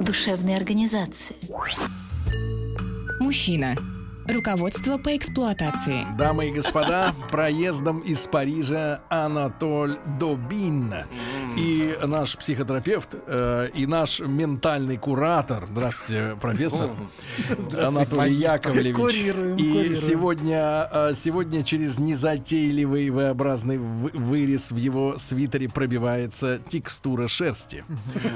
душевной организации. Мужчина. Руководство по эксплуатации. Дамы и господа, проездом из Парижа Анатоль Добин. И наш психотерапевт, э, и наш ментальный куратор. Здравствуйте, профессор. Анатолий Яковлевич. Курируем, и курируем. сегодня, э, сегодня через незатейливый V-образный вы- вырез в его свитере пробивается текстура шерсти.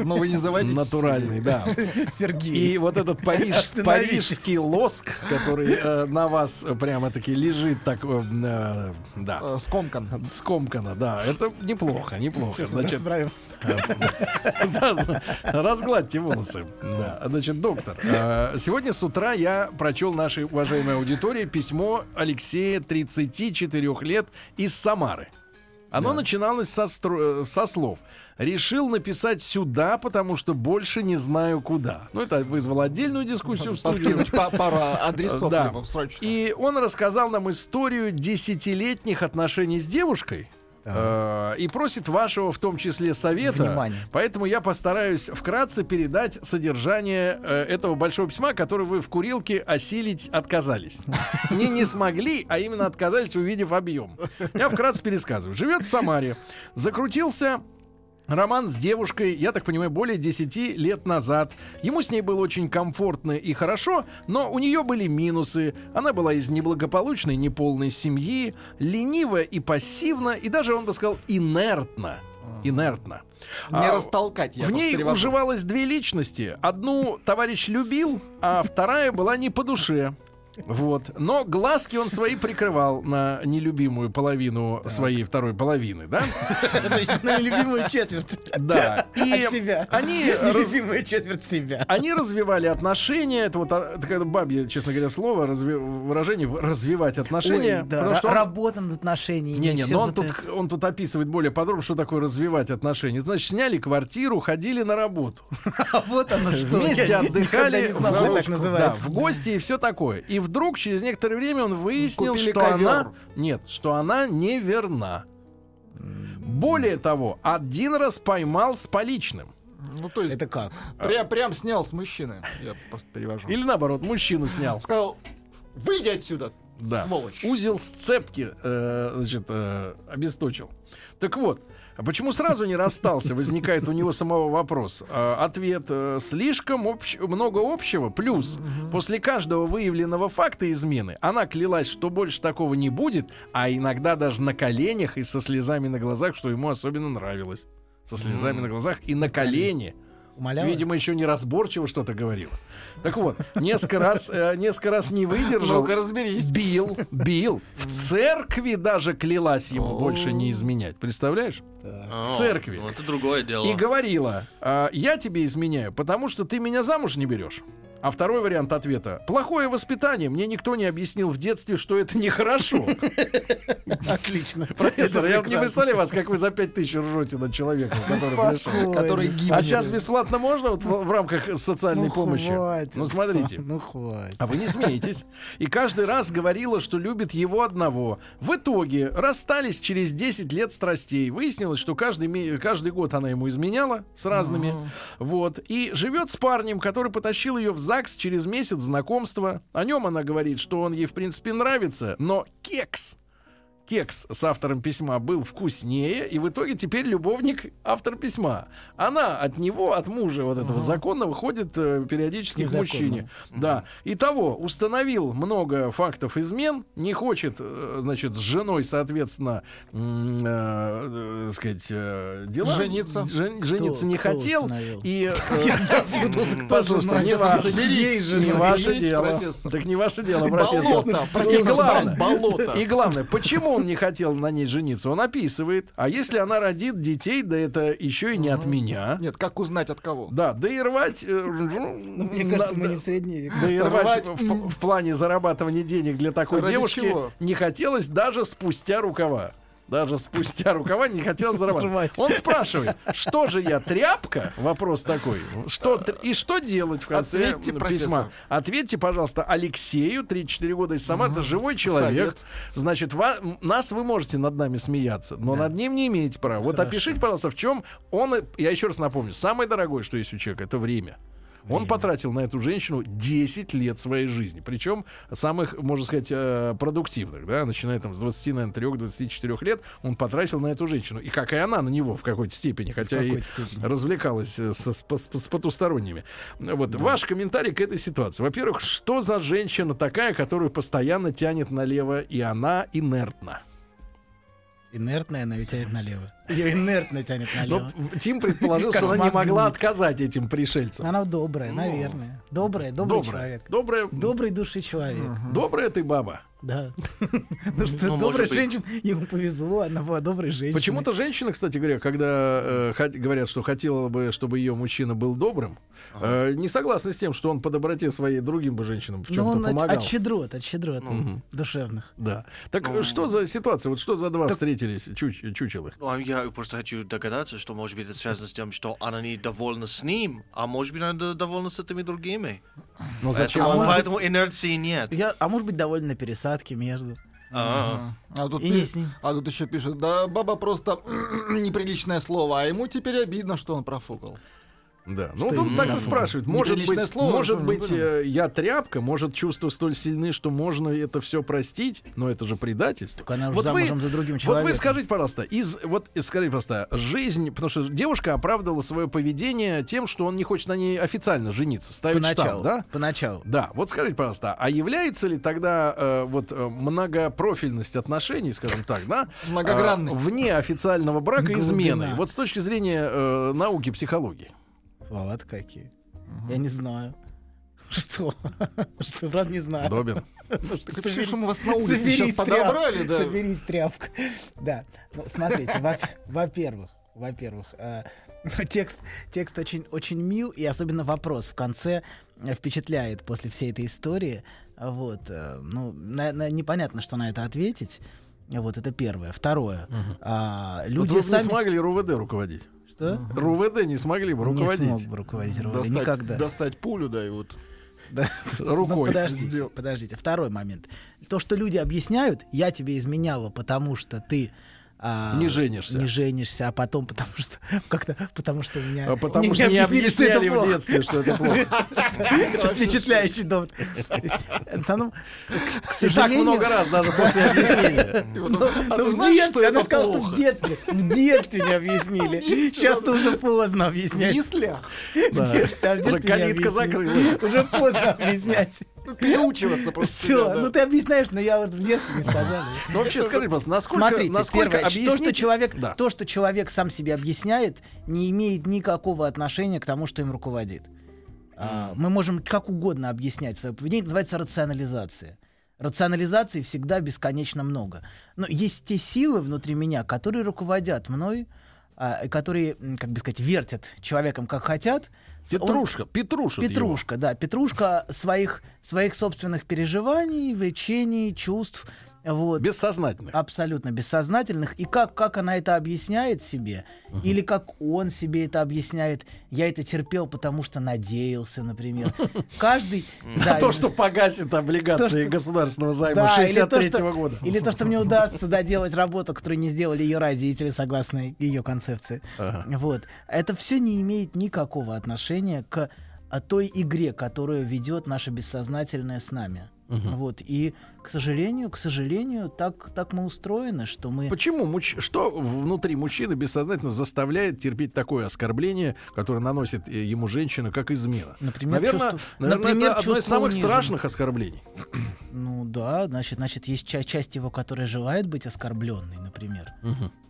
Но вы не заводитесь. Натуральный, да. Сергей. И вот этот париж, парижский лоск, который э, на вас прямо-таки лежит так, э, э, да, Э, Скомкан. скомкано, да, это неплохо, неплохо. Сейчас Значит, за- разгладьте волосы. Да. Значит, доктор, э, сегодня с утра я прочел нашей уважаемой аудитории письмо Алексея, 34 лет, из Самары. Оно начиналось со, стро- со слов. Решил написать сюда, потому что больше не знаю куда. Ну, это вызвало отдельную дискуссию в студии. Пару адресов Да. И он рассказал нам историю десятилетних отношений с девушкой. Э, И просит вашего, в том числе, совета. Внимание. Поэтому я постараюсь вкратце передать содержание э, этого большого письма, которое вы в курилке осилить отказались. Не не смогли, а именно отказались, увидев объем. Я вкратце пересказываю. Живет в Самаре. Закрутился Роман с девушкой, я так понимаю, более 10 лет назад. Ему с ней было очень комфортно и хорошо, но у нее были минусы. Она была из неблагополучной, неполной семьи, ленива и пассивна, и даже, он бы сказал, инертна. Инертна. Не А, растолкать, я в ней перевожу. уживалось две личности. Одну товарищ любил, а вторая была не по душе. Вот. Но глазки он свои прикрывал на нелюбимую половину своей второй половины, да? На любимую четверть. Да. И себя. они раз- Любимую четверть себя. они развивали отношения. Это вот а, бабье, честно говоря, слово, выражение развивать отношения. Потому что работа над отношениями. Не-не, но он тут, он тут описывает более подробно, что такое развивать отношения. Значит, сняли квартиру, ходили на работу. А вот оно что. Вместе отдыхали в гости и все такое. И вдруг через некоторое время он выяснил, Купили что ковер. она нет, что она неверна. Более того, один раз поймал с поличным. Ну, то есть, Это как? прям, прям снял с мужчины. Я просто перевожу. Или наоборот, мужчину снял. Сказал, выйди отсюда, Да. сволочь. Узел сцепки, э, значит, э, обесточил. Так вот, а почему сразу не расстался, возникает у него самого вопрос. Э, ответ э, слишком общ- много общего. Плюс после каждого выявленного факта измены она клялась, что больше такого не будет, а иногда даже на коленях и со слезами на глазах, что ему особенно нравилось. Со слезами на глазах и на колени. Умоляла? Видимо, еще неразборчиво что-то говорила. Так вот, несколько раз, э, несколько раз не выдержал. Ну-ка, разберись. Бил, бил. В церкви даже клялась ему больше не изменять. Представляешь? В церкви. Ну, это другое дело. И говорила, «А, я тебе изменяю, потому что ты меня замуж не берешь. А второй вариант ответа. Плохое воспитание. Мне никто не объяснил в детстве, что это нехорошо. Отлично. Профессор, я вот не представляю вас, как вы за пять тысяч ржете над человеком, который пришел. Который гимн. А сейчас бесплатно можно вот в, рамках социальной Ну, помощи? Ну, смотрите. Ну, хватит. А вы не смеетесь. И каждый раз говорила, что любит его одного. В итоге расстались через 10 лет страстей. Выяснилось, что каждый, каждый год она ему изменяла с разными. Вот. И живет с парнем, который потащил ее в ЗАГС через месяц знакомства. О нем она говорит, что он ей, в принципе, нравится, но кекс кекс с автором письма был вкуснее, и в итоге теперь любовник автор письма. Она от него, от мужа вот этого законного, ходит э, периодически к Незаконно. мужчине. Да. Итого, установил много фактов измен, не хочет, э, значит, с женой, соответственно, э, э, сказать, э, дела. Жениться. Жен- жениться не кто хотел. установил? И, э, послушайте, не, ваше дело. Так не ваше дело, профессор. Болото. и главное, почему он не хотел на ней жениться, он описывает. А если она родит детей, да это еще и не от меня. Нет, как узнать от кого? Да, да и рвать... э, Ну, Мне кажется, мы не в средние века. Да и рвать в, плане зарабатывания денег для такой девушки не хотелось даже спустя рукава. Даже спустя рукава не хотел зарабатывать. Он спрашивает, что же я, тряпка? Вопрос такой. Что, и что делать в конце Ответьте, м, профессор. письма? Ответьте, пожалуйста, Алексею, 34 года из Самары, это живой человек. Совет. Значит, ва- нас вы можете над нами смеяться, но над ним не имеете права. Вот опишите, пожалуйста, в чем он, я еще раз напомню, самое дорогое, что есть у человека, это время. Он потратил на эту женщину 10 лет своей жизни. Причем самых, можно сказать, э, продуктивных, да, начиная там с 20, наверное, 3-24 лет, он потратил на эту женщину. И как и она на него в какой-то степени, хотя и какой-то степени. развлекалась э, со- с, пос- с потусторонними. Вот, ваш комментарий к этой ситуации. Во-первых, что за женщина такая, которую постоянно тянет налево, и она инертна? Инертная, она ее тянет налево. Ее инертно тянет Но налево. в- Тим предположил, что она не могла отказать этим пришельцам. Она добрая, наверное. Добрая, добрый человек. Добрая, Добрый души человек. добрая ты баба. Да. Ну что, Ну, добрая женщина, ему повезло, она была доброй женщиной. Почему-то женщины, кстати говоря, когда э, хот- говорят, что хотела бы, чтобы ее мужчина был добрым, э, не согласны с тем, что он по доброте своей другим бы женщинам в Ну, чем-то он от, помогал. от щедрот, от щедрот душевных. Да. Так э, что за ситуация? Вот что за два встретились чуч- чучелых? Ну, а я просто хочу догадаться, что, может быть, это связано с тем, что она не довольна с ним, а может быть, она довольна с этими другими. Но зачем Поэтому, она... поэтому инерции нет. Я, а может быть, довольно на пересадке между. А, А тут, И пи- не с ним. а тут еще пишет, да баба просто неприличное слово, а ему теперь обидно, что он профукал. Да. Ну, вот он так и спрашивает. Может быть, слово, может быть э, я тряпка, может, чувства столь сильны, что можно это все простить, но это же предательство. Так она уже Вот вы- замужем за другим Вот человеком. вы скажите, пожалуйста, из вот э, скажите просто, жизнь, потому что девушка оправдала свое поведение тем, что он не хочет на ней официально жениться, ставить Поначалу, штамп, да? Поначалу. Да, вот скажите, пожалуйста, а является ли тогда э, вот э, многопрофильность отношений, скажем так, да, Многогранность. э, вне официального брака Глубина. изменой? Вот с точки зрения э, науки психологии. Слова-то какие. Я не знаю. Что? Что, правда, не знаю. Добин. Ну, что, Так собери- мы вас на улице соберись, сейчас тряп- подобрали, да? Соберись, тряпка. Да. Ну, смотрите, во- во-первых, во-первых, э, текст, текст очень, очень мил, и особенно вопрос в конце э, впечатляет после всей этой истории. Вот, э, ну, на- на- непонятно, что на это ответить. Вот это первое. Второе. а, Вот люди вы бы сами... не смогли РУВД руководить. Что? РУВД не смогли бы Не руководить смог бы руководить РУВД. Достать, Никогда. достать пулю, да, и вот. Да. Ну, рукой. подождите, Сделал. подождите. Второй момент. То, что люди объясняют, я тебе изменяла, потому что ты а, Не женишься. Не женишься, а потом потому что как-то потому что у меня А потому мне что не объяснили, что это объясняли в плохо. детстве, что это плохо. Это впечатляющий довод. В основном, к И так сожалению, много раз, даже после объяснения. Ну, в знаешь, детстве, что она сказала, что плохо? в детстве, в детстве не объяснили. Сейчас-то уже поздно объяснять. яслях. В детстве, а Уже калитка закрылась. Уже поздно объяснять. Переучиваться просто. Все, ну ты объясняешь, но я вот в детстве не сказал. Ну вообще, скажите, пожалуйста, насколько, Смотрите, насколько первое, то, что человек, Да. то, что человек сам себе объясняет, не имеет никакого отношения к тому, что им руководит. А, мы можем как угодно объяснять свое поведение, называется рационализация. Рационализации всегда бесконечно много. Но есть те силы внутри меня, которые руководят мной, а, которые, как бы сказать, вертят человеком как хотят. С- он- Петрушка, Петрушка. Петрушка, да, Петрушка своих, своих собственных переживаний, влечений, чувств. Вот. Бессознательных. Абсолютно бессознательных. И как, как она это объясняет себе, или как он себе это объясняет, я это терпел, потому что надеялся, например. Каждый... да, То, что погасит облигации государственного займа да, или то, 63 что- года. Или то, что мне удастся доделать работу, которую не сделали ее родители, согласно ее концепции. Вот. Это все не имеет никакого отношения к а, той игре, которую ведет наше бессознательное с нами. Вот. И, к сожалению, к сожалению, так, так мы устроены, что мы... Почему? муч- Что внутри мужчины бессознательно заставляет терпеть такое оскорбление, которое наносит э, ему женщина, как измена? Например, наверное, чувство- наверное, например, это одно из самых унижения. страшных оскорблений. Ну да, значит, значит есть ча- часть его, которая желает быть оскорбленной, например.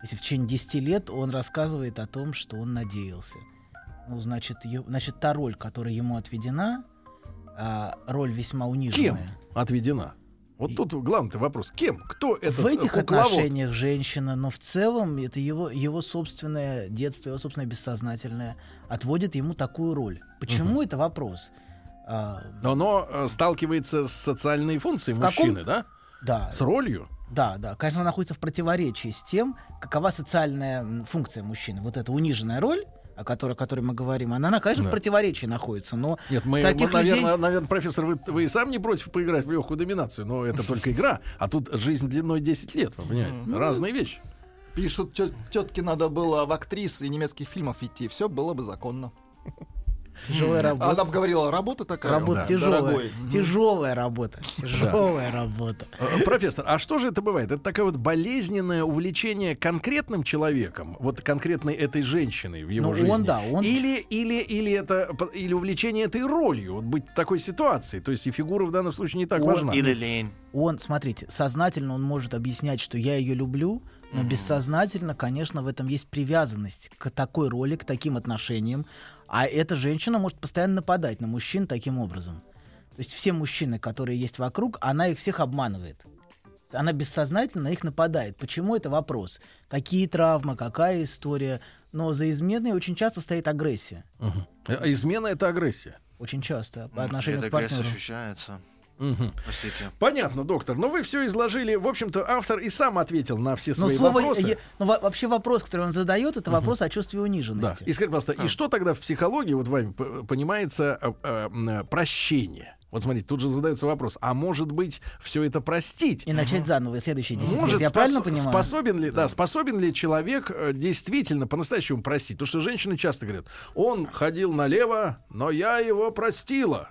Если в течение 10 лет он рассказывает о том, что он надеялся. Ну, значит, е- значит та роль, которая ему отведена, а, роль весьма Кем униженная. отведена? Вот тут главный вопрос. Кем? Кто этот в этих кукловод? отношениях женщина, но в целом это его, его собственное детство, его собственное бессознательное отводит ему такую роль. Почему это вопрос? А, Но оно э, сталкивается с социальной функцией В каком- мужчины, да? да, С ролью. да, да. Конечно, она находится в противоречии с тем, какова социальная функция мужчины. Вот эта униженная роль, о которой, о которой мы говорим, она, она, конечно, Да. в противоречии находится. Но Нет, мы, Таких мы, наверное, людей- наверное, профессор, вы, вы и сам не против поиграть в легкую доминацию, но это только игра, а тут жизнь длиной 10 лет, вы понимаете? Разные вещи. Пишут, тетке надо было в актрисы немецких фильмов идти, все было бы законно. Тяжелая работа. Она бы говорила, работа такая. Работа да, тяжелая. дорогой. Тяжелая работа. Тяжелая работа. Э, Профессор, а что же это бывает? Это такое вот болезненное увлечение конкретным человеком, вот конкретной этой женщиной в его Ну, жизни? он, да, он- Или, или, или это или увлечение этой ролью, вот быть такой ситуации. То есть и фигура в данном случае не так Он- важна. Или лень. Он, смотрите, сознательно он может объяснять, что я ее люблю, но бессознательно, конечно, в этом есть привязанность к такой роли, к таким отношениям. А эта женщина может постоянно нападать на мужчин таким образом. То есть все мужчины, которые есть вокруг, она их всех обманывает. Она бессознательно на их нападает. Почему это вопрос? Какие травмы, какая история? Но за изменой очень часто стоит агрессия. Мгм. А Измена это агрессия. Очень часто по отношению Эта к партнеру. ощущается. Мгм. Простите. Понятно, доктор. Но вы все изложили. В общем-то, автор и сам ответил на все Но свои слово, вопросы. е- ну, во- вообще вопрос, который он задает, это вопрос о чувстве Да. униженности. И скажите, пожалуйста, и что тогда в психологии, вот вами понимается э, э, прощение? Вот смотрите, тут же задается вопрос, а может быть все это простить? И начать заново следующие 10 Может, лет. Я правильно спос- понимаю? способен ли, да. способен ли человек э, действительно по-настоящему простить? Потому что женщины часто говорят, он ходил налево, но я его простила.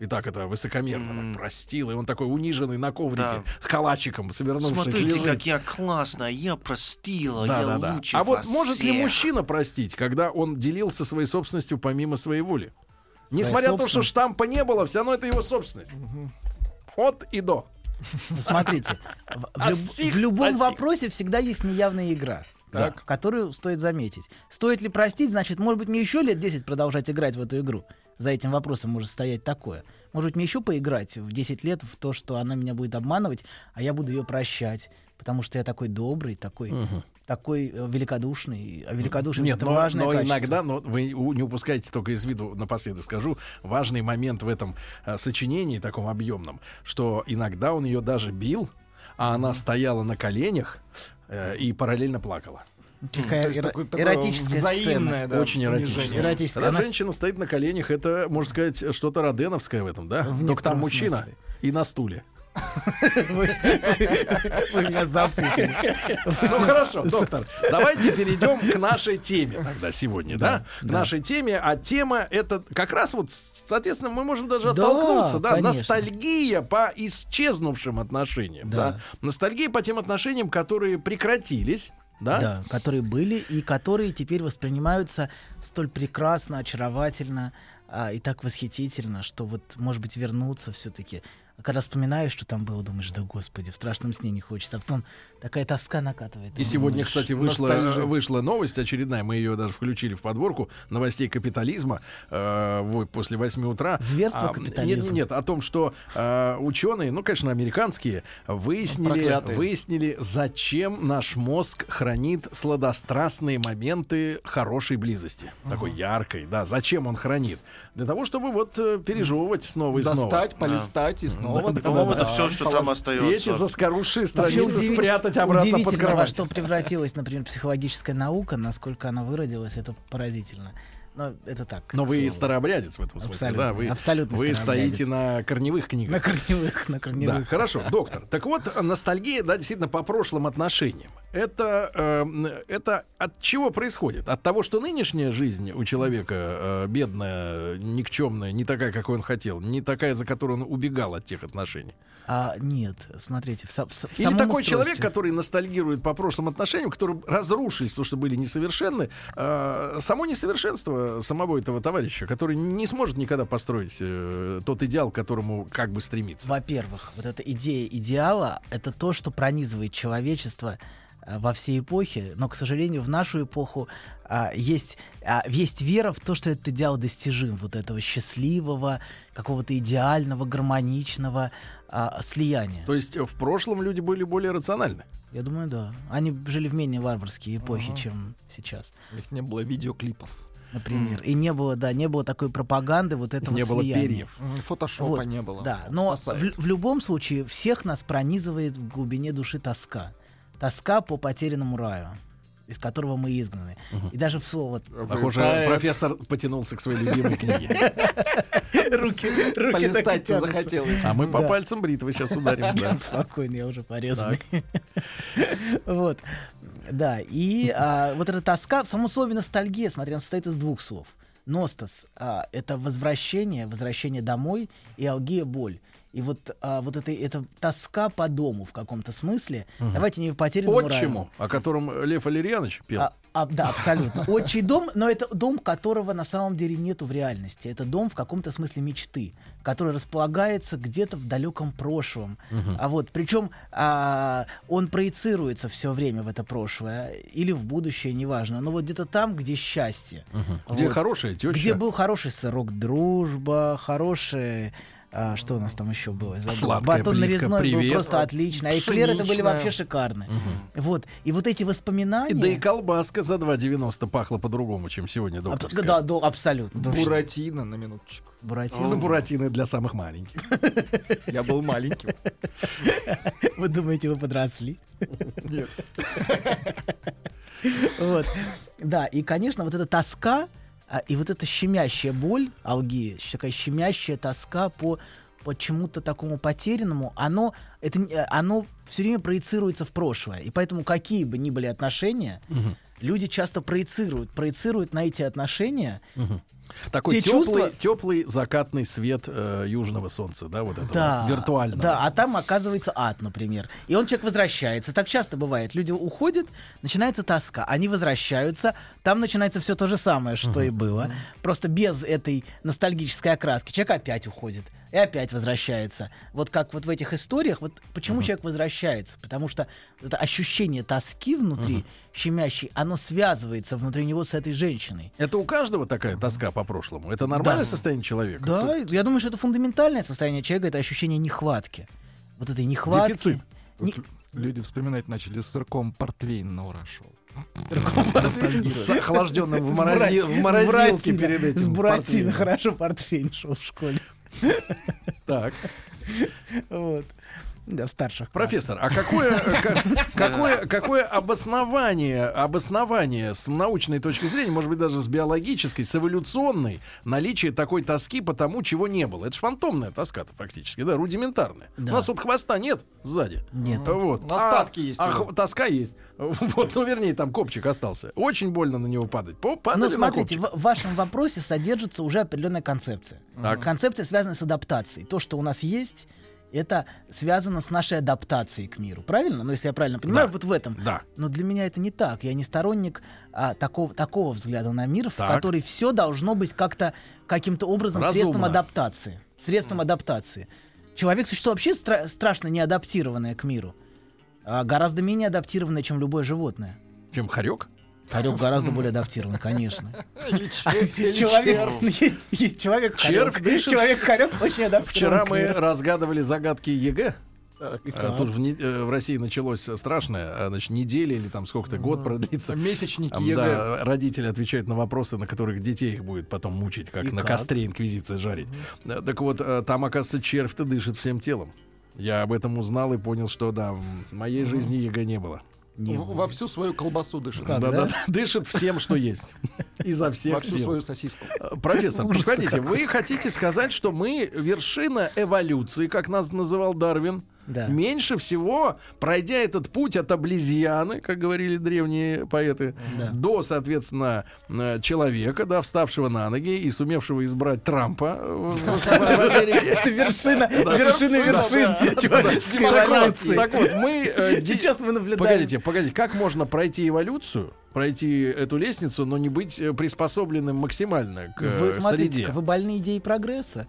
И так это высокомерно М. так простила. И он такой униженный на коврике, Да. с калачиком, свернувшись, Смотрите, лежит. как я классная, я простила, Да, я да, да. лучше А вот может ли всех. мужчина простить, когда он делился своей собственностью помимо своей воли? Несмотря на то, что штампа не было, все равно это его собственность. От и до. Ну, смотрите, в, люб- в любом вопросе всегда есть неявная игра. Так. да, которую стоит заметить. Стоит ли простить, значит, может быть, мне еще лет 10 продолжать играть в эту игру. За этим вопросом может стоять такое. Может быть, мне еще поиграть в 10 лет в то, что она меня будет обманывать, а я буду ее прощать. Потому что я такой добрый, такой, такой э, великодушный. А великодушие Нет, это но, важное но качество. иногда, но вы не упускайте только из виду, напоследок скажу, важный момент в этом э, сочинении таком объемном, что иногда он ее даже бил, а она стояла на коленях э, и параллельно плакала. Такая эро- такое- такое эротическая сцена. да, Очень унижение. Эротическая. Когда Она- женщина стоит на коленях, это, можно сказать, что-то роденовское в этом, да? В Только там мужчина смысле. и на стуле. Вы вы меня запутали. Ну хорошо, доктор, давайте перейдем к нашей теме тогда сегодня, да? К нашей теме, а тема это как раз вот, соответственно, мы можем даже Да, оттолкнуться, да? конечно. Ностальгия по исчезнувшим отношениям, да? Да. Ностальгия по тем отношениям, которые прекратились, да? Да, которые были и которые теперь воспринимаются столь прекрасно, очаровательно а, и так восхитительно, что вот, может быть, вернуться все-таки. А когда вспоминаешь, что там было, думаешь, да господи, в страшном сне не хочется. А потом такая тоска накатывает. И сегодня, Думаешь, кстати, вышла, вышла новость очередная. Мы ее даже включили в подборку новостей капитализма э, после 8 утра. Зверство А, капитализма. Нет, нет, о том, что э, ученые, ну, конечно, американские, выяснили, Проклятые. выяснили, зачем наш мозг хранит сладострастные моменты хорошей близости. Такой яркой, да. Зачем он хранит? Для того, чтобы вот э, пережевывать снова и снова. Достать, полистать и снова. По-моему, это Да, все, что там остается. эти заскорузшие страницы удиви- спрятать обратно под удивительно, во кровать. что превратилась, например, психологическая наука, насколько она выродилась, это поразительно. Но это так. Но вы слову. старообрядец в этом смысле, Абсолютно, да? Вы, абсолютно вы стоите на корневых книгах. На корневых, на Да, корневых. хорошо, доктор. Так вот, ностальгия, да, действительно, по прошлым отношениям. Это, эм, это от чего происходит? От того, что нынешняя жизнь у человека э, бедная, никчемная, не такая, какой он хотел, не такая, за которую он убегал от тех отношений. А нет, смотрите, в, в в Или такой устройстве. человек, который ностальгирует по прошлым отношениям, которые разрушились, потому что были несовершенны, э, само несовершенство самого этого товарища, который не сможет никогда построить э, тот идеал, к которому как бы стремится. Во-первых, вот эта идея идеала — это то, что пронизывает человечество а, во всей эпохе, но, к сожалению, в нашу эпоху а, есть, а, есть вера в то, что этот идеал достижим, вот этого счастливого, какого-то идеального, гармоничного а, слияния. То есть э, в прошлом люди были более рациональны. Я думаю, да. Они жили в менее варварские эпохи, Ага. чем сейчас, У них не было видеоклипов. например. И не было, да, не было такой пропаганды вот этого Не было слияния. перьев. М, Фотошопа Вот, не было. Да, но в, в любом случае всех нас пронизывает в глубине души тоска. Тоска по потерянному раю, из которого мы изгнаны. И даже в слово Вы Похоже, поэт. профессор потянулся к своей любимой книге. руки, руки так захотелось. А мы по Да. пальцам бритвы сейчас ударим. да. Спокойно, я уже порезанный. Вот. Да, и а, вот эта тоска, в самом слове ностальгия, смотря, она состоит из двух слов. Ностос а, это возвращение, возвращение домой, и алгия боль. И вот, а, вот это, это тоска по дому в каком-то смысле. Давайте не потерянному раю. Отчиму, о котором Лев Валерьянович пел. А, а, да, абсолютно. Отчий дом, но это дом, которого на самом деле нету в реальности. Это дом в каком-то смысле мечты, который располагается где-то в далеком прошлом. А вот, причем а, он проецируется все время в это прошлое или в будущее, неважно. Но вот где-то там, где счастье. Где Вот. хорошая теща. Где был хороший сырок дружба, хороший... а, что у нас там еще было? Забыл. Сладкая Батон плитка, нарезной был привет. просто отлично. А эклеры это были вообще шикарные. Вот. И вот эти воспоминания... Да и колбаска за 2,90 пахла по-другому, чем сегодня Аб- докторская. Да, да, абсолютно. точно. Буратино на минуточку. Буратино. Ну, буратино для самых маленьких. Я был маленьким. Вы думаете, вы подросли? Нет. Вот. Да, и, конечно, вот эта тоска и вот эта щемящая боль, алгия, щ- такая щемящая тоска по по чему-то такому потерянному, оно, это, э, оно все время проецируется в прошлое. И поэтому какие бы ни были отношения, люди часто проецируют, проецируют на эти отношения Такой Те теплый, чувства- теплый закатный свет э, южного солнца, да, вот этого Да, виртуального. Да, а там оказывается ад, например. И он человек возвращается. Так часто бывает. Люди уходят, начинается тоска. Они возвращаются, там начинается все то же самое, что и было. Просто без этой ностальгической окраски. Человек опять уходит и опять возвращается. Вот как вот в этих историях, вот почему человек возвращается? Потому что это ощущение тоски внутри, щемящей, оно связывается внутри него с этой женщиной. Это у каждого такая тоска по прошлому. Это нормальное Да. состояние человека? Да, я думаю, что это фундаментальное состояние человека, это ощущение нехватки. Вот этой нехватки. Дефицит. Не- Вот люди вспоминать начали с сырком портвейн на ура шел. С охлажденным в, морози- в морозилке перед этим. С буратино хорошо портфель шел в школе. Так. Вот. Да, старших. Профессор, а какое, ка- какое, какое обоснование, обоснование с научной точки зрения, может быть, даже с биологической, с эволюционной, наличие такой тоски по тому, чего не было? Это же фантомная тоска-то фактически, да, рудиментарная. Да. У нас вот хвоста нет сзади. Нет. Вот. Остатки есть А его. х- тоска есть. Вот, ну, вернее, там копчик остался. Очень больно на него падать. Ну, Падали на смотрите, в в вашем вопросе содержится уже определенная концепция. Так. Концепция связана с адаптацией. То, что у нас есть, это связано с нашей адаптацией к миру. Правильно? Ну, если я правильно понимаю, Да. вот в этом. Да. Но для меня это не так. Я не сторонник а, такого, такого взгляда на мир, в Так. который все должно быть как-то каким-то образом Разумно. средством адаптации. Средством адаптации. Человек существо вообще стра- страшно не адаптированное к миру. А гораздо менее адаптированное, чем любое животное. Чем хорек? Хорек гораздо более адаптирован, конечно. Человек, есть, есть человек хорек. Человек хорек очень адаптирован. Вчера мы разгадывали загадки ЕГЭ. Так, А Тут в, не- э, в России началось страшное, а, значит, неделя или там сколько-то год продлится. Месячники ЕГЭ. да, родители отвечают на вопросы, на которых детей их будет потом мучить, как И на как? костре инквизиция жарить. Э, Так вот, э, там, оказывается, червь-то дышит всем телом. Я об этом узнал и понял, что да, в моей жизни ЕГЭ не было. Не В- было. Во всю свою колбасу дышит. Да, да? да, дышит всем, что есть. Изо Во всех всю сил. свою сосиску. Э, Профессор, Ужас погодите, вы хотите сказать, что мы вершина эволюции, как нас называл Дарвин? Да. Меньше всего, пройдя этот путь от облизьяны, как говорили древние поэты, Да. до, соответственно, э, человека, да, вставшего на ноги и сумевшего избрать Трампа. Это вершина, вершина вершин Так вот, мы... э, Сейчас мы наблюдаем. Погодите, погодите, как можно пройти эволюцию, пройти эту лестницу, но не быть э, приспособленным максимально к Вы смотрите, среде? вы больны идеей прогресса.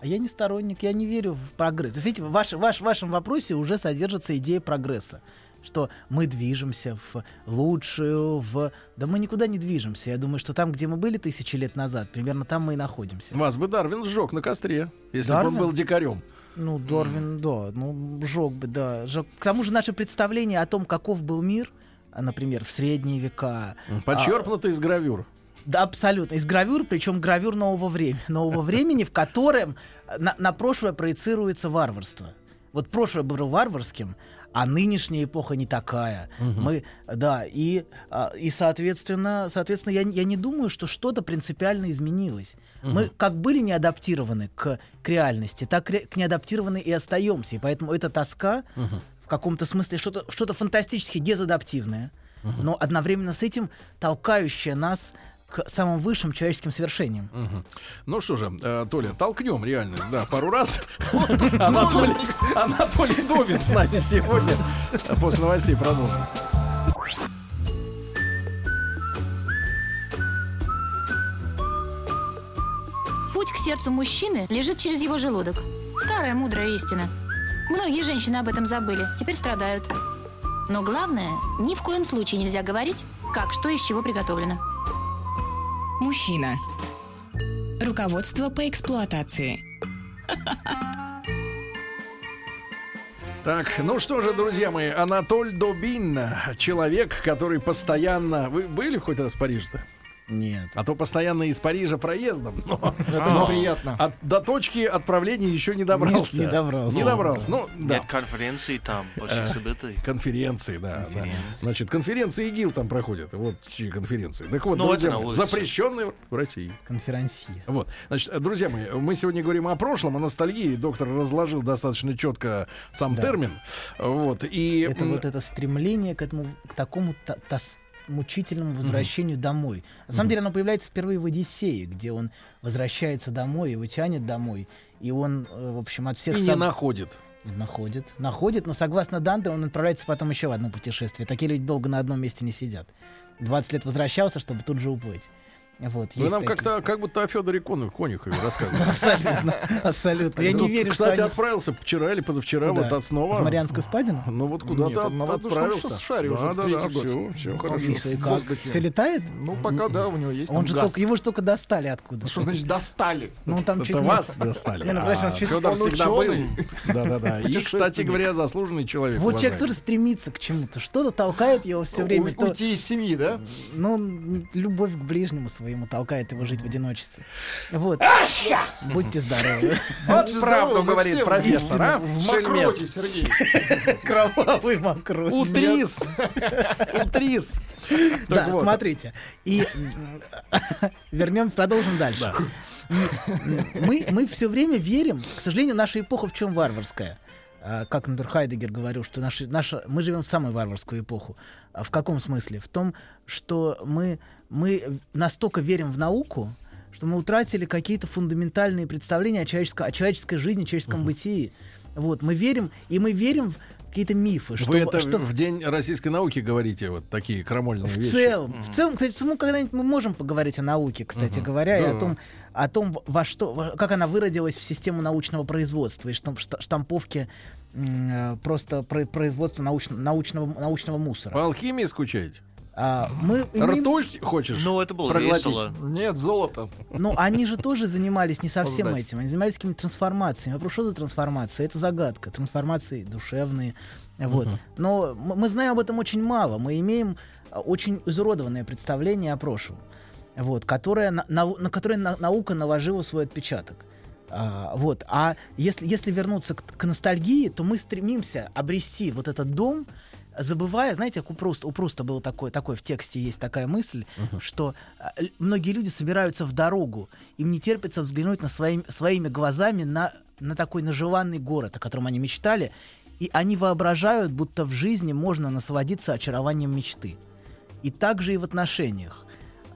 А я не сторонник, я не верю в прогресс. Видите, в, ваш, ваш, в вашем вопросе уже содержится идея прогресса. что мы движемся в лучшую, в... Да мы никуда не движемся. Я думаю, что там, где мы были тысячи лет назад, примерно там мы и находимся. Вас бы Дарвин сжег на костре, если бы он Дарвин? был дикарем. Ну, Дорвин, да, ну, жег бы, да. жёг. К тому же наше представление о том, каков был мир, а, например, в средние века, Подчеркнуто из гравюр. Да, абсолютно. Из гравюр, причем гравюр нового времени, нового времени, в котором на, на прошлое проецируется варварство. Вот прошлое было варварским, а нынешняя эпоха не такая. Мы, да, и, а, и соответственно, соответственно, я, не- я не думаю, что что-то принципиально изменилось. Мы как были не адаптированы к, к реальности, так к неадаптированы и остаемся. И поэтому эта тоска в каком-то смысле что-то что фантастически дезадаптивное, но одновременно с этим толкающее нас к самым высшим человеческим свершениям. Мгм. Ну что же, э, Толя, толкнем реально, да, пару раз. Анатолий, Анатолий Добин с нами сегодня. После новостей продолжим. Путь к сердцу мужчины лежит через его желудок. Старая мудрая истина. Многие женщины об этом забыли, теперь страдают. Но главное, ни в коем случае нельзя говорить, как что из чего приготовлено. Мужчина. Руководство по эксплуатации. Так, ну что же, друзья мои, Анатоль Добин, человек, который постоянно... Вы были хоть раз в Париже-то? Нет. А то постоянно из Парижа проездом. но Это неприятно. от- до точки отправления еще не добрался. Нет, не добрался. Не добрался. Ну, да. Нет конференций там, больших событий. Конференции, да, да. Значит, конференции ИГИЛ там проходят. Вот чьи конференции. Так вот, Ну, друзья запрещенные в России. Конферансия. Вот, значит, друзья мои, мы сегодня говорим о прошлом, о ностальгии. Доктор разложил достаточно четко сам Да. термин. Вот, и... Это вот это стремление к этому, к такому та- тос- мучительному возвращению домой. На самом деле оно появляется впервые в Одиссее, где он возвращается домой, его тянет домой, и он, э, в общем, от всех и не соб- находит. находит. Находит, но согласно Данте он отправляется потом еще в одно путешествие. Такие люди долго на одном месте не сидят. 20 лет возвращался, чтобы тут же уплыть. Вот, Вы нам такие. как-то как будто о Федоре Конюхове рассказывали. Абсолютно, абсолютно. Я не верю, Кстати, отправился вчера или позавчера, вот от снова. в Марианскую впадину. Ну вот куда-то воздушном отправился. шаре уже третий все, Ну, хорошо. Все летает? Ну, пока да, у него есть Он же только, его же только достали откуда. Что значит достали? Ну, он там чуть вас достали. Ну, А Федор всегда был. Да-да-да. И, кстати говоря, заслуженный человек. Вот человек тоже стремится к чему-то. Что-то толкает его все время. Уйти из семьи, да? Ну, любовь к ближнему своему толкает его жить в одиночестве. Вот. Будьте здоровы. Вот правду говорит профессор, а? В мокроте, Сергей. Кровавый мокрой. Утрис. Утрис. Да, смотрите. И вернемся, продолжим дальше. Мы, мы все время верим, к сожалению, наша эпоха в чем варварская. А, Как, например, Хайдегер говорил, что наши, наша, мы живем в самую варварскую эпоху. А В каком смысле? В том, что мы, мы настолько верим в науку, что мы утратили какие-то фундаментальные представления о, человеческой- о человеческой жизни, человеческом бытии. Вот, мы верим, и мы верим в какие-то мифы. Что, Вы это что в день российской науки говорите, вот такие крамольные в вещи. целом, в целом, кстати, мы когда-нибудь мы можем поговорить о науке, кстати говоря, и Да. о том, о том, во что, во- как она выродилась в систему научного производства и штам- шта- штамповки э, просто про- производства научно- научного, научного мусора. По алхимии скучаете? А, мы Ртуть хочешь? Ну, это было проглотить? весело. Нет, золото. Ну, они же тоже занимались не совсем Создать. этим. Они занимались какими-то трансформациями. Вопрос, что за трансформация? Это загадка. Трансформации душевные. Вот. Но м- мы знаем об этом очень мало. Мы имеем а, очень изуродованное представление о прошлом, вот, которое, на, на на- наука наложила свой отпечаток. А, вот. А если, если вернуться к, к ностальгии, то мы стремимся обрести вот этот дом, забывая, знаете, как у Пруста, у Пруста было такое, такое в тексте есть такая мысль, что а, многие люди собираются в дорогу, им не терпится взглянуть на своим, своими глазами на, на такой нажеланный город, о котором они мечтали, и они воображают, будто в жизни можно насладиться очарованием мечты. И также и в отношениях.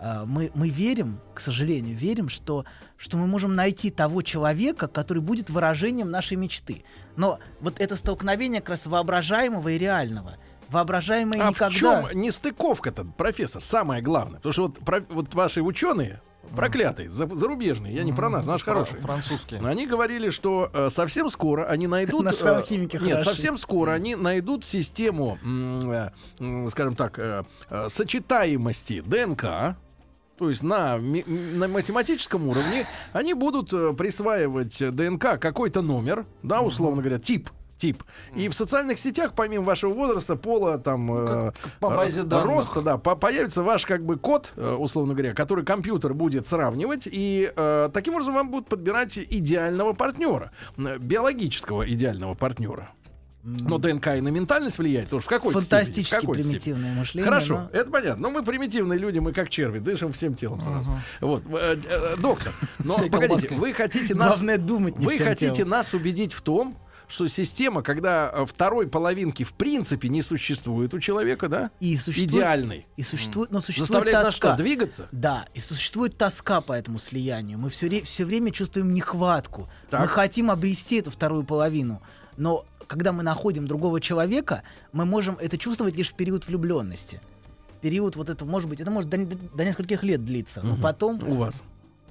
А, Мы, мы верим, к сожалению, верим, что, что мы можем найти того человека, который будет выражением нашей мечты. Но вот это столкновение как раз воображаемого и реального. Воображаемое А никогда... в чем нестыковка-то, профессор, самое главное? Потому что вот, про- вот ваши ученые, проклятые, за- зарубежные, я не про нас, наш Фра- хороший. Французские. Они говорили, что э, совсем скоро они найдут... Наши э, алхимики Нет, совсем скоро они найдут систему, э, скажем так, э, э, сочетаемости ДНК. То есть на, на математическом уровне они будут э, присваивать ДНК какой-то номер, да, условно говоря, тип. Тип. И в социальных сетях, помимо вашего возраста, пола, там, э, по базе э, данных. роста, да, по- появится ваш как бы код, э, условно говоря, который компьютер будет сравнивать, и э, таким образом вам будут подбирать идеального партнера, биологического идеального партнера. Но ДНК и на ментальность влияет тоже в какой Фантастически степени? В какой степени? примитивное мышление. Хорошо, но- это понятно. Но мы примитивные люди, мы как черви, дышим всем телом сразу. Вот, э, э, доктор, но погодите, вы хотите нас, Главное думать вы хотите телом. нас убедить в том, что система, когда э, второй половинки в принципе не существует у человека, да? И существует, Идеальный. И существует, но существует Заставляет нас тоска. что, двигаться? Да, и существует тоска по этому слиянию. Мы все, все время чувствуем нехватку. Так. Мы хотим обрести эту вторую половину. Но когда мы находим другого человека, мы можем это чувствовать лишь в период влюбленности. Период вот это, может быть, это может до, до нескольких лет длиться. Но потом, У вас.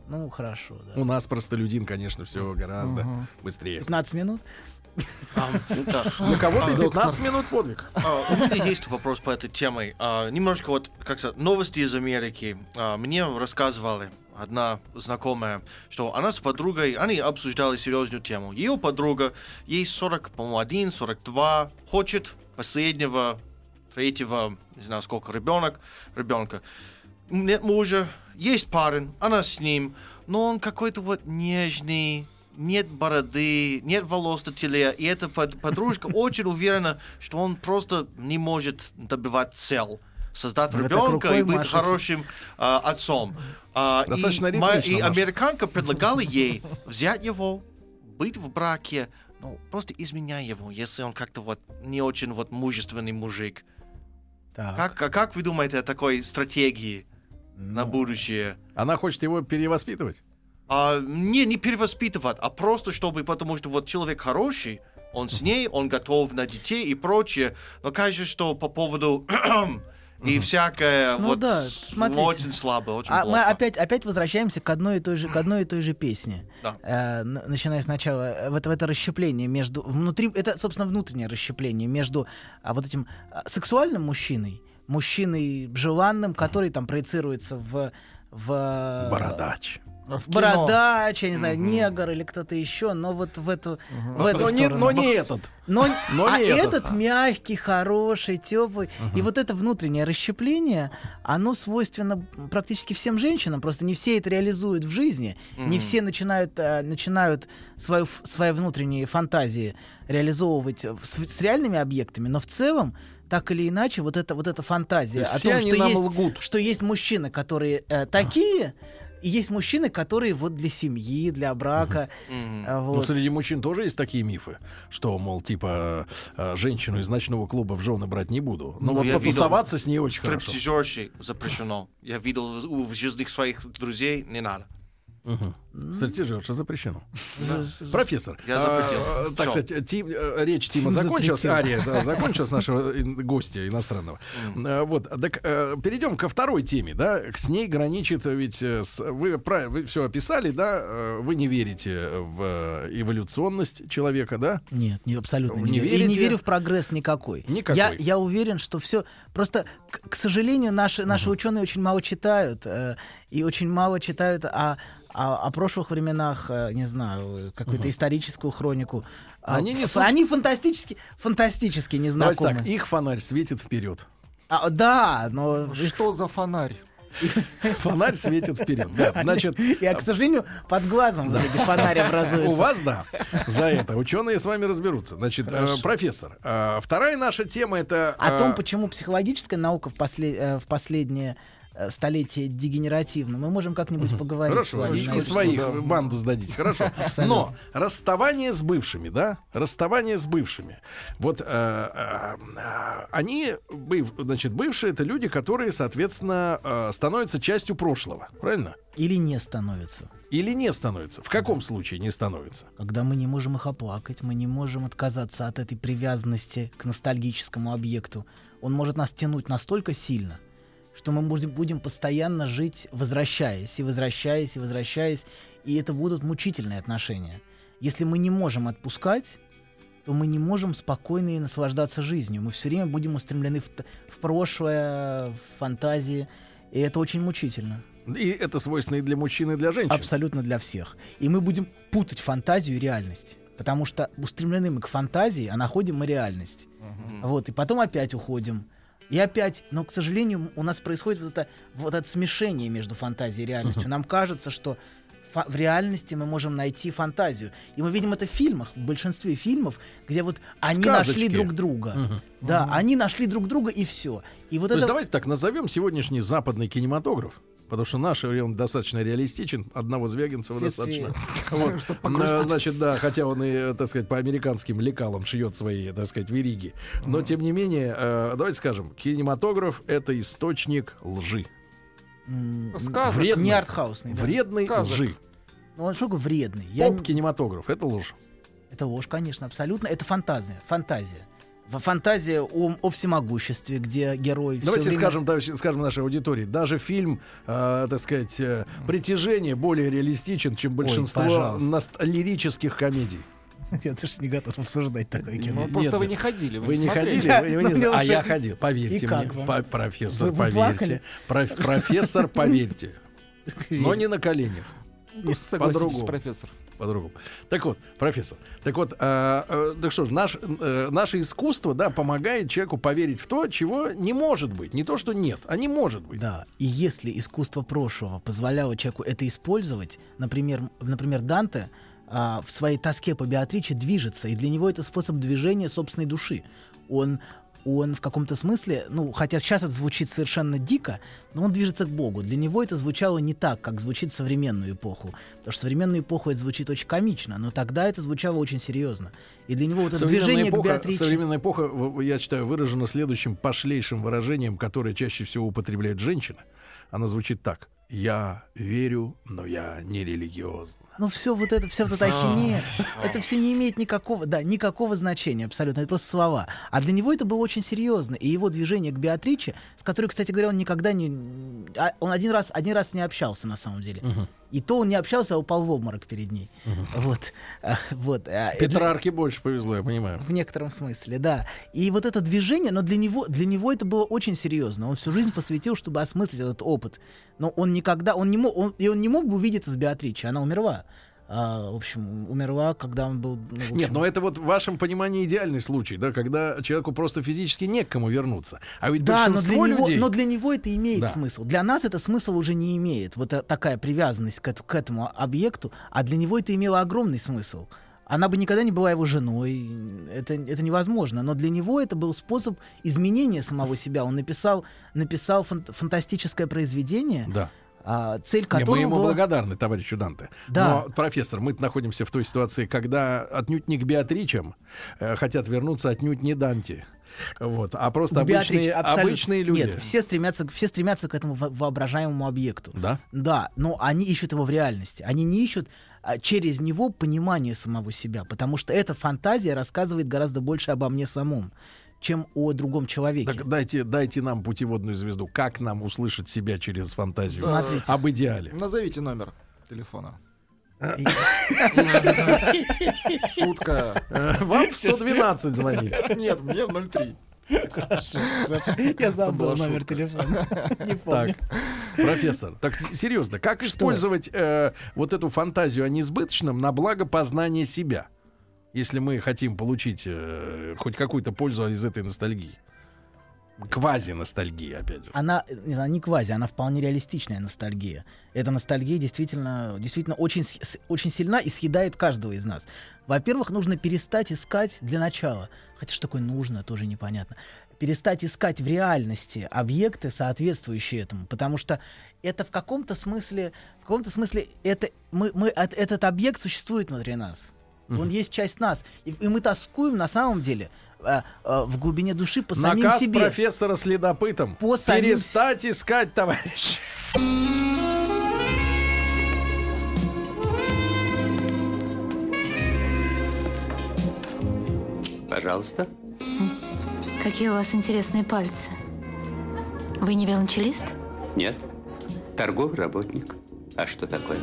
ну, хорошо, да. У нас простолюдин, конечно, все гораздо быстрее. 15 минут? Ам, да. Для кого-то и А, 15 минут подвиг. А, у меня есть вопрос по этой теме. А, немножко вот, как сказать, новости из Америки. А, мне рассказывали одна знакомая, что она с подругой, они обсуждали серьезную тему. Ее подруга, ей 40, по-моему, 1, 42, хочет последнего, третьего, не знаю сколько, ребенок, ребенка. Нет мужа, есть парень, она с ним, но он какой-то вот нежный, нет бороды, нет волос на теле, и эта под- подружка очень уверена, что он просто не может добивать цель создать Вы так ребенка и быть машете. хорошим а, отцом. А, Достаточно и, ма- и американка предлагала ей взять его, быть в браке, ну, просто изменяй его, если он как-то вот не очень вот мужественный мужик. Так. Как, а как вы думаете о такой стратегии на Ну, будущее? Она хочет его перевоспитывать. А, не, не перевоспитывать, а просто чтобы, потому что вот человек хороший, он с ней, он готов на детей и прочее. Но кажется, что по поводу и всякое Ну вот да, смотрите. очень слабо, очень А мы плохо. опять, опять возвращаемся к одной и той же, к одной и той же песне. Да. Э, начиная сначала, э, в это, в это расщепление между... Внутри, это, собственно, внутреннее расщепление между а, вот этим а, сексуальным мужчиной, мужчиной желанным, который там проецируется в... в Бородач. В кино. Бородач, я не знаю, негр или кто-то еще, но вот в эту, в эту Но не, сторону. но не этот. Но, Но а не этот. этот мягкий, хороший, теплый. И вот это внутреннее расщепление, оно свойственно практически всем женщинам. Просто не все это реализуют в жизни. Не все начинают, э, начинают свою, свои внутренние фантазии реализовывать в- с, с реальными объектами. Но в целом, так или иначе, вот эта, вот эта фантазия о том, что есть, лгут. что есть мужчины, которые э, такие, и есть мужчины, которые вот для семьи, для брака. А, Ну, вот. среди мужчин тоже есть такие мифы, что, мол, типа, э, женщину из ночного клуба в жены брать не буду. Но Ну, вот потусоваться с ней очень хорошо. Запрещено. Я видел у в жизни своих друзей, не надо. Угу. Стриптизерша запрещено. Профессор, Я запретил. а, так сказать, Тим, э, речь Тима Тим закончилась, ария да, закончилась нашего ин- гостя иностранного. Э, Вот, так э, перейдем ко второй теме, да, с ней граничит ведь, э, с- вы все описали, да, э, вы не верите в э, эволюционность человека, да? Нет, не, абсолютно не, не верю. И не верите? верю в прогресс никакой. Никакой. Я, я уверен, что все... Просто, к, к сожалению, наши, наши ученые очень мало читают. э, и очень мало читают о, о, о прошлых временах, э, не знаю, какую-то историческую хронику. А, Они ф- несут- Они фантастически, фантастически Давайте незнакомы. так, их фонарь светит вперед. А, да, но... Что за фонарь? Фонарь светит вперед. Да, значит, Я, к сожалению, под глазом вот эти фонари образуются. У вас, да, за это. Ученые с вами разберутся. Значит, э, профессор, э, вторая наша тема это... О э, том, почему психологическая наука в, после- э, в последнее э, столетие дегенеративна, мы можем как-нибудь поговорить с Хорошо, и, своих тему. банду сдадите, хорошо. Абсолютно. Но расставание с бывшими, да, расставание с бывшими. Вот э, э, э, они, быв- значит, бывшие это люди, которые, соответственно, э, становятся частью прошлого, правильно? Или не становится. Или не становятся? В каком случае не становятся? Когда мы не можем их оплакать, мы не можем отказаться от этой привязанности к ностальгическому объекту. Он может нас тянуть настолько сильно, что мы будем, постоянно жить, возвращаясь, и возвращаясь, и возвращаясь, и это будут мучительные отношения. Если мы не можем отпускать, то мы не можем спокойно и наслаждаться жизнью. Мы все время будем устремлены в, в прошлое, в фантазии, и это очень мучительно. И это свойственно и для мужчин, и для женщин. Абсолютно для всех. И мы будем путать фантазию и реальность. Потому что устремлены мы к фантазии, а находим мы реальность. Вот, и потом опять уходим. И опять, но, к сожалению, у нас происходит вот это, вот это смешение между фантазией и реальностью. Нам кажется, что в реальности мы можем найти фантазию. И мы видим это в фильмах, в большинстве фильмов, где вот они Сказочки. нашли друг друга. Да, они нашли друг друга и все. И вот То есть это... давайте так назовем сегодняшний западный кинематограф. Потому что наш он достаточно реалистичен, одного Звягинцева Вследствие- достаточно. Вот. Значит, да, хотя он и, э, так сказать, по американским лекалам шьет свои, так сказать, вериги. Но, тем не менее, э, давайте скажем, кинематограф — это источник лжи. Сказок. Вредный. Не артхаусный. да. Вредной Сказок. лжи. Ну, он что вредный? Я Поп-кинематограф — это ложь. Это ложь, конечно, абсолютно. Это фантазия. Фантазия. Фантазия о, о всемогуществе, где герой... Давайте время- скажем, товарищи, скажем нашей аудитории, даже фильм, э, так сказать, э, «Притяжение» более реалистичен, чем большинство пожалуйста. нас- лирических комедий. Я даже не готов обсуждать такое кино. Ну, просто Нет, вы не ходили. Вы не смотрели. ходили, вы- вы ну, не а я ходил, поверьте мне, по- профессор, Вы- вы поверьте? Проф- профессор, поверьте, но не на коленях, Ну, согласитесь, профессор. По-другому. Так вот, профессор, так вот, а, а, так что ж, наш, э, наше искусство, да, помогает человеку поверить в то, чего не может быть, не то, что нет, а не может быть. Да, и если искусство прошлого позволяло человеку это использовать, например, например Данте а, в своей тоске по Беатриче движется, и для него это способ движения собственной души. Он, он в каком-то смысле, ну, хотя сейчас это звучит совершенно дико, но он движется к Богу. Для него это звучало не так, как звучит в современную эпоху. Потому что в современную эпоху это звучит очень комично, но тогда это звучало очень серьезно. И для него вот это движение эпоха, к Беатриче... современная эпоха, я считаю, выражена следующим пошлейшим выражением, которое чаще всего употребляют женщины. Оно звучит так. Я верю, но я не религиозна. Ну все вот это, вся вот эта ахинея, это все не имеет никакого, да, никакого значения абсолютно, это просто слова. А для него это было очень серьезно, и его движение к Беатриче, с которой, кстати говоря, он никогда не, а, он один раз, один раз не общался на самом деле. И то он не общался, а упал в обморок перед ней. Вот, А, вот. а, Петрарке больше повезло, я понимаю. в некотором смысле, да. И вот это движение, но для него, для него это было очень серьезно. Он всю жизнь посвятил, чтобы осмыслить этот опыт. Но он никогда, он не мог, он, и он не мог бы увидеться с Беатричей, она умерла. А, в общем, умерла, когда он был... ну, в Нет, общем, но это вот в вашем понимании идеальный случай, да, когда человеку просто физически не к кому вернуться. А ведь Да, но для, большинство него, людей... но для него это имеет Да. смысл. Для нас это смысл уже не имеет. Вот э, такая привязанность к, к этому объекту. А для него это имело огромный смысл. Она бы никогда не была его женой. Это, это невозможно. Но для него это был способ изменения самого себя. Он написал, написал фан- фантастическое произведение, Да. А, цель Не, которого мы ему благодарны, товарищу Данте. Да. Но, профессор, мы находимся в той ситуации, когда отнюдь не к Беатричам э, хотят вернуться отнюдь не Данте. Вот, а просто обычные, Абсолютно. обычные люди. Нет, все стремятся, все стремятся к этому во- воображаемому объекту. Да? Да, но они ищут его в реальности. Они не ищут а, через него понимание самого себя, потому что эта фантазия рассказывает гораздо больше обо мне самом, чем о другом человеке. Так дайте, дайте нам путеводную звезду. Как нам услышать себя через фантазию? Смотрите. Об идеале. Назовите номер телефона. Утка. Э, Вам в 112 звонить. Нет, мне в 03. Я забыл номер телефона. Не Так, помню. профессор, так серьезно, как использовать э, вот эту фантазию о несбыточном на благо познания себя, если мы хотим получить э, хоть какую-то пользу из этой ностальгии? Квази-ностальгии, опять же. Она, она не квази, она вполне реалистичная ностальгия. Эта ностальгия действительно, действительно очень, очень сильна и съедает каждого из нас. Во-первых, нужно перестать искать для начала. Хотя что такое нужно, тоже непонятно. Перестать искать в реальности объекты, соответствующие этому. Потому что это в каком-то смысле, в каком-то смысле это, мы, мы, от- этот объект существует внутри нас. Он есть часть нас. И, и мы тоскуем на самом деле э, э, в глубине души по самим Наказ себе. профессора следопытом. По самим Перестать искать, товарищ. Пожалуйста. Какие у вас интересные пальцы. Вы не велончелист? Нет. Торговый работник. А что такое?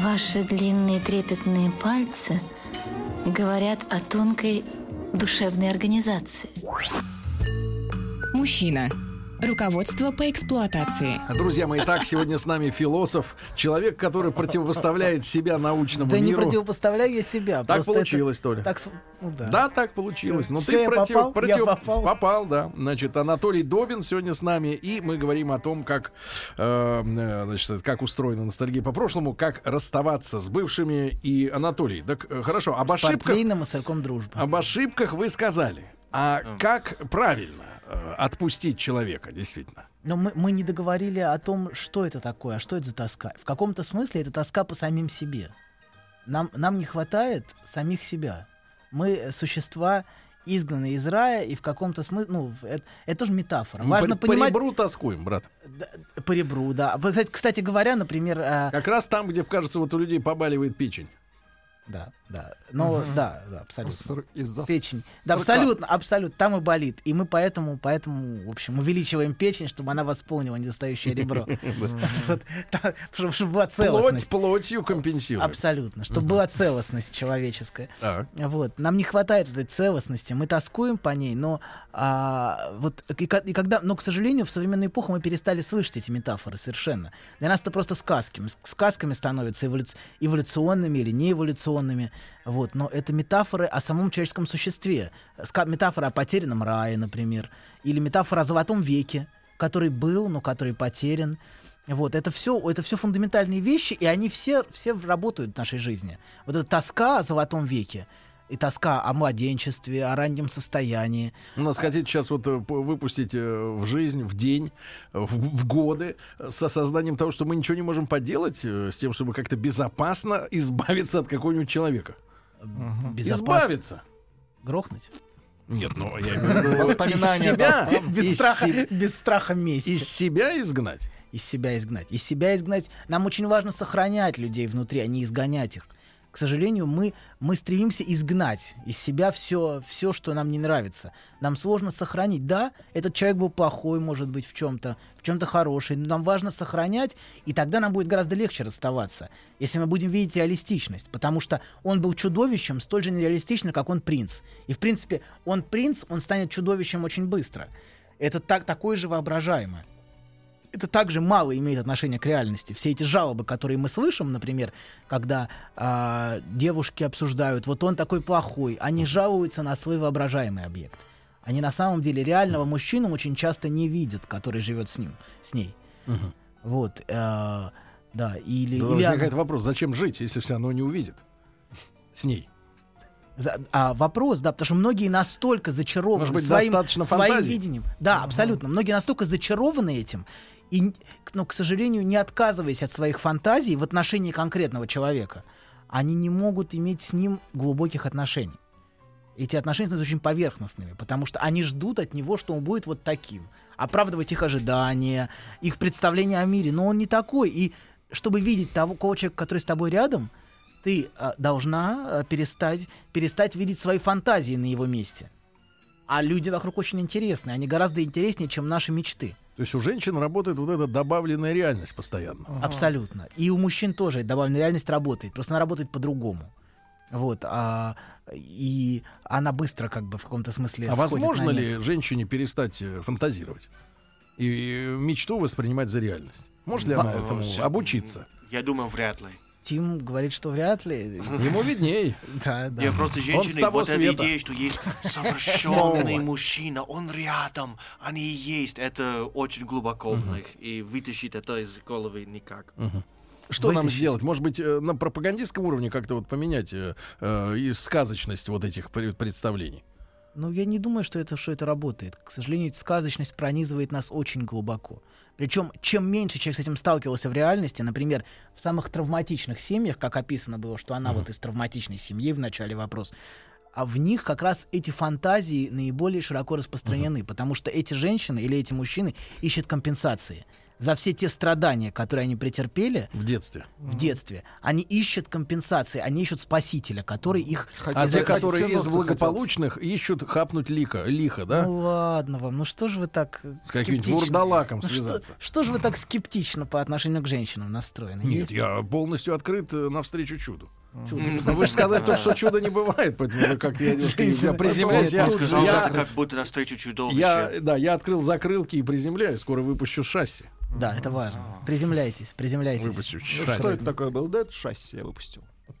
Ваши длинные трепетные пальцы говорят о тонкой душевной организации. Мужчина. Руководство по эксплуатации. Друзья мои, так сегодня с нами философ, человек, который противопоставляет себя научному Да не миру. противопоставляю я себя. Так просто получилось, это- Толя. Так, с- ну да. Да, так получилось. Всё. Но Всё, ты я против, попал? против- Я попал? попал, да. Значит, Анатолий Добин сегодня с нами, и мы говорим о том, как, э, э, значит, как устроена ностальгия по прошлому, как расставаться с бывшими. И Анатолий, так э, хорошо, об С ошибках, сырком дружбы. об ошибках вы сказали. А как правильно отпустить человека, действительно? Но мы, мы не договорили о том, что это такое, а что это за тоска. В каком-то смысле это тоска по самим себе. Нам, нам не хватает самих себя. Мы э, существа, изгнанные из рая, и в каком-то смысле... Ну, это, это тоже метафора. Мы Важно по, понимать... по ребру тоскуем, брат. Да, по ребру, да. Кстати, кстати говоря, например... а, Как раз там, где, кажется, вот у людей побаливает печень. Да, да. Но, да, да, абсолютно. Из-за Печень. Да, абсолютно, абсолютно. Там и болит. И мы поэтому, поэтому, в общем, увеличиваем печень, чтобы она восполнила недостающее ребро. Чтобы была Плоть целостность. плотью компенсирует. Абсолютно. Чтобы была целостность человеческая. Вот. Нам не хватает этой целостности. Мы тоскуем по ней, но а, вот и, ко- и когда, но, к сожалению, в современную эпоху мы перестали слышать эти метафоры совершенно. Для нас это просто сказки. Сказками становятся эволюц- эволюционными или неэволюционными. Вот. Но это метафоры о самом человеческом существе. Метафора о потерянном рае, например. Или метафора о золотом веке, который был, но который потерян. Вот, это все, это все фундаментальные вещи, и они все, все работают в нашей жизни. Вот эта тоска о золотом веке, и тоска о младенчестве, о раннем состоянии. У нас хотите сейчас вот э, выпустить э, в жизнь, в день, э, в, в годы, с осознанием того, что мы ничего не можем поделать с тем, чтобы как-то безопасно избавиться от какого-нибудь человека. Безопасно. Избавиться. Грохнуть. Нет, ну я имею в виду Воспоминания из себя. Без из страха, се- без страха мести. из себя изгнать. из себя изгнать. Из себя изгнать. Нам очень важно сохранять людей внутри, а не изгонять их. К сожалению, мы, мы стремимся изгнать из себя все, все, что нам не нравится. Нам сложно сохранить. Да, этот человек был плохой, может быть, в чем-то, в чем-то хороший, но нам важно сохранять, и тогда нам будет гораздо легче расставаться, если мы будем видеть реалистичность. Потому что он был чудовищем столь же нереалистично, как он принц. И, в принципе, он принц, он станет чудовищем очень быстро. Это так, такое же воображаемое это также мало имеет отношения к реальности. Все эти жалобы, которые мы слышим, например, когда а, девушки обсуждают, вот он такой плохой, они жалуются на свой воображаемый объект. Они на самом деле реального мужчину очень часто не видят, который живет с ним, с ней. Вот, э, да, или, Да или возникает она- вопрос, зачем жить, если все равно не увидит с ней? А вопрос, да, потому что многие настолько зачарованы Может быть, своим, своим видением. Да, абсолютно. Многие настолько зачарованы этим, и, но, к сожалению, не отказываясь от своих фантазий в отношении конкретного человека, они не могут иметь с ним глубоких отношений. Эти отношения становятся очень поверхностными, потому что они ждут от него, что он будет вот таким. Оправдывать их ожидания, их представления о мире. Но он не такой. И чтобы видеть того человека, который с тобой рядом, ты а, должна а, перестать, перестать видеть свои фантазии на его месте. А люди вокруг очень интересные. Они гораздо интереснее, чем наши мечты. То есть у женщин работает вот эта добавленная реальность постоянно. Абсолютно. И у мужчин тоже добавленная реальность работает. Просто она работает по-другому. Вот. А, и она быстро, как бы, в каком-то смысле А возможно на ли женщине перестать э, фантазировать и мечту воспринимать за реальность? Может ли Во- она этому Э, обучиться? Я думаю, вряд ли. Тим говорит, что вряд ли. Ему видней. Да, да. Я просто женщины, вот эта идея, что есть совершенный мужчина, он рядом, они и есть, это очень глубоко в них, и вытащить это из головы никак. Что нам Вытащить. сделать? Может быть, э, на пропагандистском уровне как-то вот поменять э, э, и сказочность вот этих пред- представлений? Ну, я не думаю, что это, что это работает. К сожалению, сказочность пронизывает нас очень глубоко. Причем, чем меньше человек с этим сталкивался в реальности, например, в самых травматичных семьях, как описано было, что она вот из травматичной семьи в начале вопрос, а в них как раз эти фантазии наиболее широко распространены, потому что эти женщины или эти мужчины ищут компенсации за все те страдания, которые они претерпели В детстве. в детстве, они ищут компенсации, они ищут спасителя, который их... А Хотите- те, которые из благополучных, ищут хапнуть лика, лихо, да? Ну ладно вам, ну что же вы так э, С каким-нибудь скептично? вурдалаком Ну что, связаться. что же вы так скептично по отношению к женщинам настроены? Нет, Есть? я полностью открыт э, навстречу чуду. М, Но вы же сказали то, что чудо не бывает, поэтому вы как-то я, я приземляюсь. Я, сказал я- это как будто навстречу чудовище. я- да, я открыл закрылки и приземляюсь. Скоро выпущу шасси. Да, это важно. Приземляйтесь, приземляйтесь. Выпущу Ну, Что шасси. это такое был? Да, это шасси я выпустил.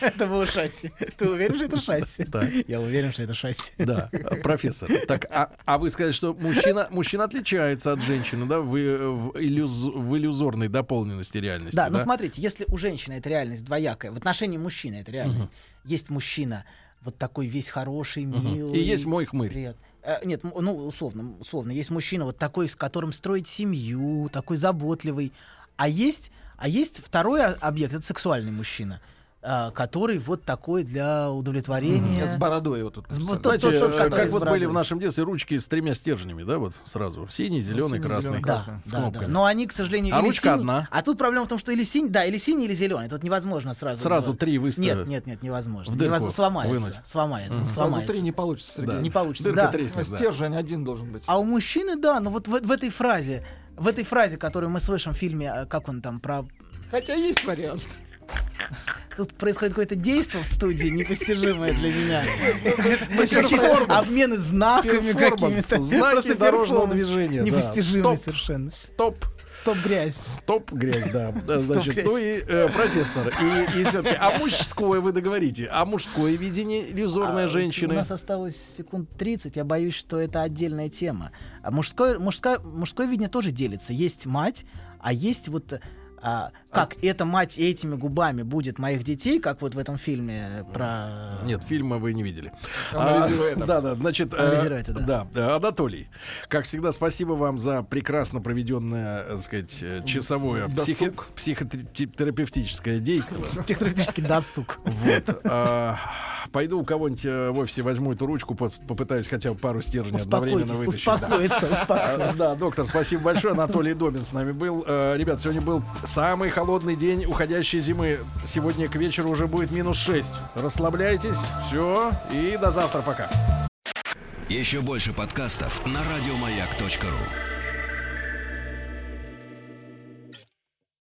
Это было шасси. Ты уверен, что это шасси? Да. Я уверен, что это шасси. Да, профессор. Так, а, а вы сказали, что мужчина, мужчина отличается от женщины, да, в, э, в, иллюз- в иллюзорной дополненности реальности. Да, ну смотрите, если у женщины эта реальность двоякая, в отношении мужчины это реальность. Есть мужчина вот такой весь хороший, милый. И есть мой хмырь. Привет. Э, Нет, ну, условно, условно, есть мужчина вот такой, с которым строить семью, такой заботливый. А есть, а есть второй объект, это сексуальный мужчина, а, который вот такой для удовлетворения. С бородой вот тут. Тот- Знаете, тот, э, который как вот были в нашем детстве ручки с тремя стержнями, да, вот сразу. Синий, зеленый, Синий, красный. зелёный, Да, красный. с да, да. кнопками. Но они, к сожалению, А или ручка синий- одна. А тут проблема в том, что или синий, да, или синий, или зеленый. Тут невозможно сразу. Сразу два. три выставят. Нет, нет, нет, невозможно. В дырку Невозможно. Сломается. вынуть. Сломается. Сразу Сломается. три не получится, Сергей. Да. Не получится. Дырка да. треснет, да. Стержень один должен быть. А у мужчины, да, ну вот в, в этой фразе, в этой фразе, которую мы слышим в фильме, а, как он там про Хотя есть вариант. Тут происходит какое-то действие в студии, непостижимое для меня. Какие-то обмены знаками какими-то. знаки дорожного движения, Стоп. совершенно. Стоп, Стоп, грязь. стоп, грязь, да. Значит, грязь. ну и э, профессор, и, и все-таки, а мужское вы договорите, а мужское видение иллюзорной А, У женщины? нас осталось секунд 30. Я боюсь, что это отдельная тема. А мужское, мужское, мужское видение тоже делится. Есть мать, а есть вот а, как эта мать этими губами будет моих детей, как вот в этом фильме про... Нет, фильма вы не видели. А, это. Да, да, значит, э, это, да. да, э, Анатолий, как всегда, спасибо вам за прекрасно проведенное, так сказать, э, часовое психи- психотерапевтическое действие. Технологический досуг. Вот. а, Пойду у кого-нибудь э, в офисе возьму эту ручку, по- попытаюсь хотя бы пару стержней одновременно вытащить. да. успокоиться, А, успокоиться. Да, доктор, спасибо большое. Анатолий Добин с нами был. Э, Ребят, сегодня был самый холодный день уходящей зимы. Сегодня к вечеру уже будет минус 6. Расслабляйтесь. Все. И до завтра. Пока. Еще больше подкастов на радиомаяк.ру.